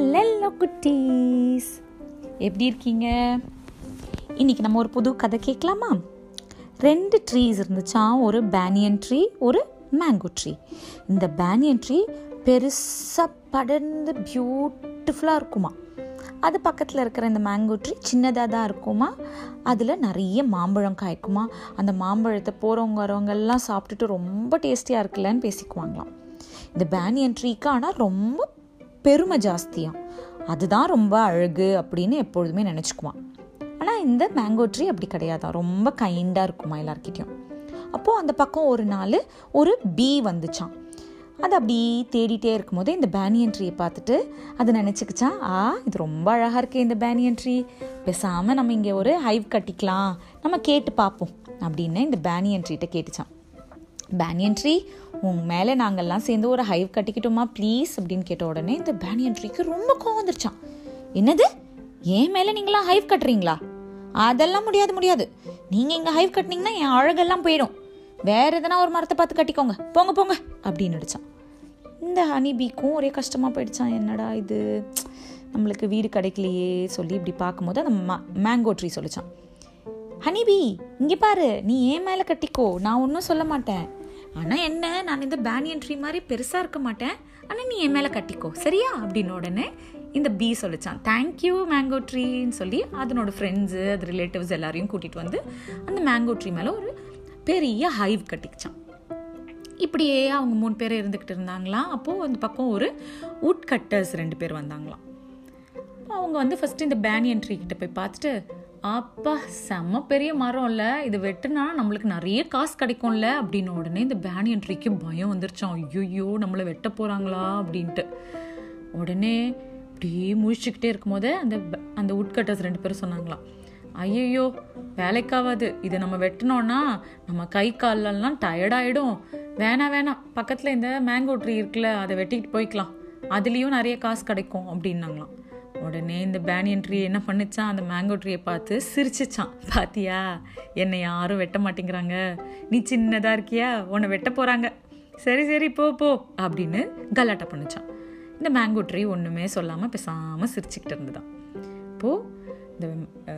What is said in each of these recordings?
Hello குட்டீஸ். எப்படி இருக்கீங்க? இன்னைக்கு நம்ம ஒரு புது கதை கேட்கலாமா? ரெண்டு ட்ரீஸ் இருந்துச்சா? ஒரு பேனியன் ட்ரீ ஒரு மேங்கோ ட்ரீ இந்த பேனியன் ட்ரீ பெருசாக படர்ந்து பியூட்டிஃபுல்லாக இருக்குமா? அது பக்கத்தில் இருக்கிற இந்த மேங்கோ ட்ரீ சின்னதாக தான் இருக்குமா? அதில் நிறைய மாம்பழம் காய்க்குமா? அந்த மாம்பழத்தை போகிறவங்க வரவங்கெல்லாம் சாப்பிட்டுட்டு ரொம்ப டேஸ்டியாக இருக்குல்லன்னு பேசிக்குவாங்களாம். இந்த பேனியன் ட்ரீக்கு ஆனால் ரொம்ப பெருமை ஜாஸ்தியாக அதுதான் ரொம்ப அழகு அப்படின்னு எப்பொழுதுமே நினச்சிக்குவான். ஆனால் இந்த மேங்கோ ட்ரீ அப்படி கிடையாதான் ரொம்ப கைண்டாக இருக்குமா எல்லாருக்கிட்டையும் அப்போது அந்த பக்கம் ஒரு நாள் ஒரு பீ வந்துச்சான் அது அப்படி தேடிட்டே இருக்கும்போது இந்த பேனியன் ட்ரீயை பார்த்துட்டு அது நினச்சிக்கிச்சான் ஆ இது ரொம்ப அழகாக இருக்கே இந்த பேனியன் ட்ரீ பேசாமல் நம்ம இங்கே ஒரு ஹைவ் கட்டிக்கலாம். நம்ம கேட்டு பார்ப்போம் அப்படின்னு இந்த பேனியன் ட்ரீட்ட கேட்டுச்சான் பேனியன் ட்ரீ உங்க மேலே நாங்கள்லாம் சேர்ந்து ஒரு ஹைவ் கட்டிக்கிட்டோமா ப்ளீஸ் அப்படின்னு கேட்ட உடனே இந்த பேனியன் ட்ரீக்கு ரொம்ப கோவம் வந்துருச்சான் என்னது? ஏன் மேலே நீங்களாம் ஹைவ் கட்டுறீங்களா? அதெல்லாம் முடியாது முடியாது. நீங்கள் இங்கே ஹைவ் கட்டினீங்கன்னா என் அழகெல்லாம் போயிடும். வேற எதனா ஒரு மரத்தை பார்த்து கட்டிக்கோங்க. போங்க போங்க அப்படின்னு அடிச்சான் இந்த ஹனி பீக்கும் ஒரே கஷ்டமாக போயிடுச்சான் என்னடா இது? நம்மளுக்கு வீடு கிடைக்கலையே சொல்லி இப்படி பார்க்கும்போது அந்த மேங்கோ ட்ரீ சொல்லிச்சான். ஹனிபி இங்கே பாரு நீ ஏன் மேலே கட்டிக்கோ. நான் ஒன்றும் சொல்ல மாட்டேன். ஆனால் என்ன நான் இந்த பேனியன் ட்ரீ மாதிரி பெருசாக இருக்க மாட்டேன். ஆனால் நீ என் மேலே கட்டிக்கோ சரியா? அப்படின்னு உடனே இந்த பீ சொல்லிச்சான். தேங்க்யூ மேங்கோ ட்ரீன்னு சொல்லி அதனோட ஃப்ரெண்ட்ஸு அது ரிலேட்டிவ்ஸ் எல்லாரையும் கூட்டிகிட்டு வந்து அந்த மேங்கோ ட்ரீ மேலே ஒரு பெரிய ஹைவ் கட்டிக்கிச்சான் இப்படியே அவங்க மூணு பேர் இருந்துக்கிட்டு இருந்தாங்களாம். அப்போது அந்த பக்கம் ஒரு உட் கட்டர்ஸ் ரெண்டு பேர் வந்தாங்களாம். அவங்க வந்து ஃபஸ்ட்டு இந்த பேனியன் ட்ரீ கிட்ட போய் பார்த்துட்டு அப்பா செம்ம பெரிய மரம் இல்லை இது வெட்டுனா நம்மளுக்கு நிறைய காசு கிடைக்கும்ல அப்படின்னு உடனே இந்த பேனியன் ட்ரீக்கு பயம் வந்துருச்சோம். ஐயோ நம்மளை வெட்ட போகிறாங்களா அப்படின்ட்டு. உடனே இப்படியே முழிச்சுக்கிட்டே இருக்கும்போது அந்த அந்த உட்கட்டர்ஸ் ரெண்டு பேரும் சொன்னாங்களாம். ஐயோ வேலைக்காவாது இதை நம்ம வெட்டினோன்னா நம்ம கை காலெல்லாம் டயர்டாயிடும் வேணாம் வேணாம். பக்கத்தில் இந்த மேங்கோ ட்ரீ இருக்குல்ல அதை வெட்டிக்கிட்டு போய்க்கலாம். அதுலேயும் நிறைய காசு கிடைக்கும் அப்படின்னாங்களாம். உடனே இந்த பேனியன் ட்ரீ என்ன பண்ணுச்சான்? அந்த மேங்கோ ட்ரீயை பார்த்து சிரிச்சிச்சான். பாத்தியா? என்னை யாரும் வெட்ட மாட்டேங்கிறாங்க. நீ சின்னதாக இருக்கியா? உன்னை வெட்ட போகிறாங்க சரி சரி போ போ அப்படின்னு கலாட்டா பண்ணுச்சான். இந்த மேங்கோ ட்ரீ ஒன்றுமே சொல்லாமல் பேசாமல் சிரிச்சுக்கிட்டு இருந்துதான். இப்போது இந்த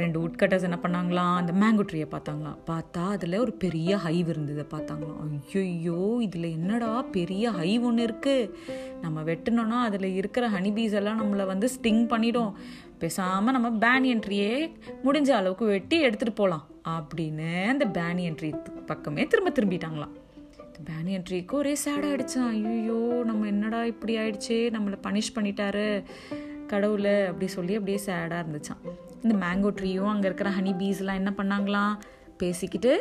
ரெண்டு உட்கட்டர்ஸ் என்ன பண்ணாங்களாம் அந்த மேங்கோ ட்ரீயை பார்த்தாங்களாம் பார்த்தா அதில் ஒரு பெரிய ஹைவ் இருந்ததை பார்த்தாங்களாம். ஐயோ இதில் என்னடா பெரிய ஹைவ் ஒன்று இருக்குது நம்ம வெட்டினோன்னா அதில் இருக்கிற ஹனிபீஸ் எல்லாம் நம்மளை வந்து ஸ்டிங் பண்ணிடும். பேசாமல் நம்ம பேனியன் ட்ரீயே முடிஞ்ச அளவுக்கு வெட்டி எடுத்துகிட்டு போகலாம் அப்படின்னு அந்த பேனியன் ட்ரீ பக்கமே திரும்ப திரும்பிட்டாங்களாம். பேனியன் ட்ரீக்கு ஒரே சேட் ஆகிடுச்சான் ஐயோ நம்ம என்னடா இப்படி ஆயிடுச்சே? நம்மளை பனிஷ் பண்ணிட்டாரு. கடவுளை அப்படி சொல்லி அப்படியே சேடாக இருந்துச்சான் இந்த மேங்கோ ட்ரீயும் அங்கே இருக்கிற ஹனி பீஸ்லாம் என்ன பண்ணாங்களாம் பேசிக்கிட்டு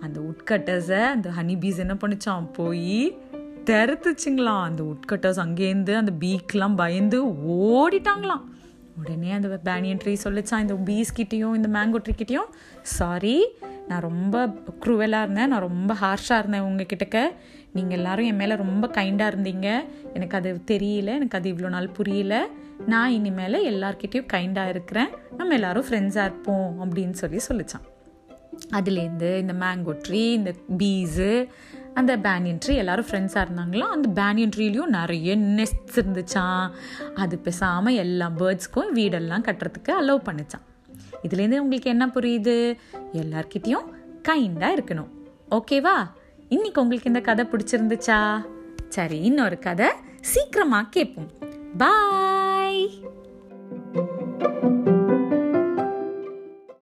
அந்த உட்கட்டர்ஸை அந்த ஹனி பீஸ் என்ன பண்ணிச்சான் போய் திறத்துச்சுங்களாம். அந்த உட்கட்டர்ஸ் அங்கேருந்து அந்த பீக்கெலாம் பயந்து ஓடிட்டாங்களாம். உடனே அந்த பேனியன் ட்ரீ சொல்லிச்சான் இந்த பீஸ் கிட்டேயும் இந்த மேங்கோ ட்ரீ கிட்டேயும் சாரி நான் ரொம்ப குருவலாக இருந்தேன். நான் ரொம்ப ஹார்ஷாக இருந்தேன் உங்ககிட்டக்க. நீங்கள் எல்லோரும் என் மேலே ரொம்ப கைண்டாக இருந்தீங்க. எனக்கு அது தெரியல. எனக்கு அது இவ்வளோ நாள் புரியல. நான் இனிமேல் எல்லார்கிட்டேயும் கைண்டாக இருக்கிறேன். நம்ம எல்லாரும் ஃப்ரெண்ட்ஸாக இருப்போம் அப்படின்னு சொல்லி சொல்லிச்சான். அதுலேருந்து இந்த மேங்கோ ட்ரீ இந்த பீஸு அந்த பேனியன் ட்ரீ எல்லாரும் ஃப்ரெண்ட்ஸாக இருந்தாங்களோ? அந்த பேனியன் ட்ரீலையும் நிறைய நெஸ்ட்ஸ் இருந்துச்சான் அது பேசாமல் எல்லா பேர்ட்ஸ்க்கும் வீடெல்லாம் கட்டுறதுக்கு அலோவ் பண்ணிச்சான். இதுலேருந்து உங்களுக்கு என்ன புரியுது? எல்லார்கிட்டேயும் கைண்டாக இருக்கணும். ஓகேவா இன்னைக்கு உங்களுக்கு இந்த கதை பிடிச்சிருந்துச்சா? சரி இன்னொரு கதை சீக்கிரமாக கேட்போம். பாய் Bye.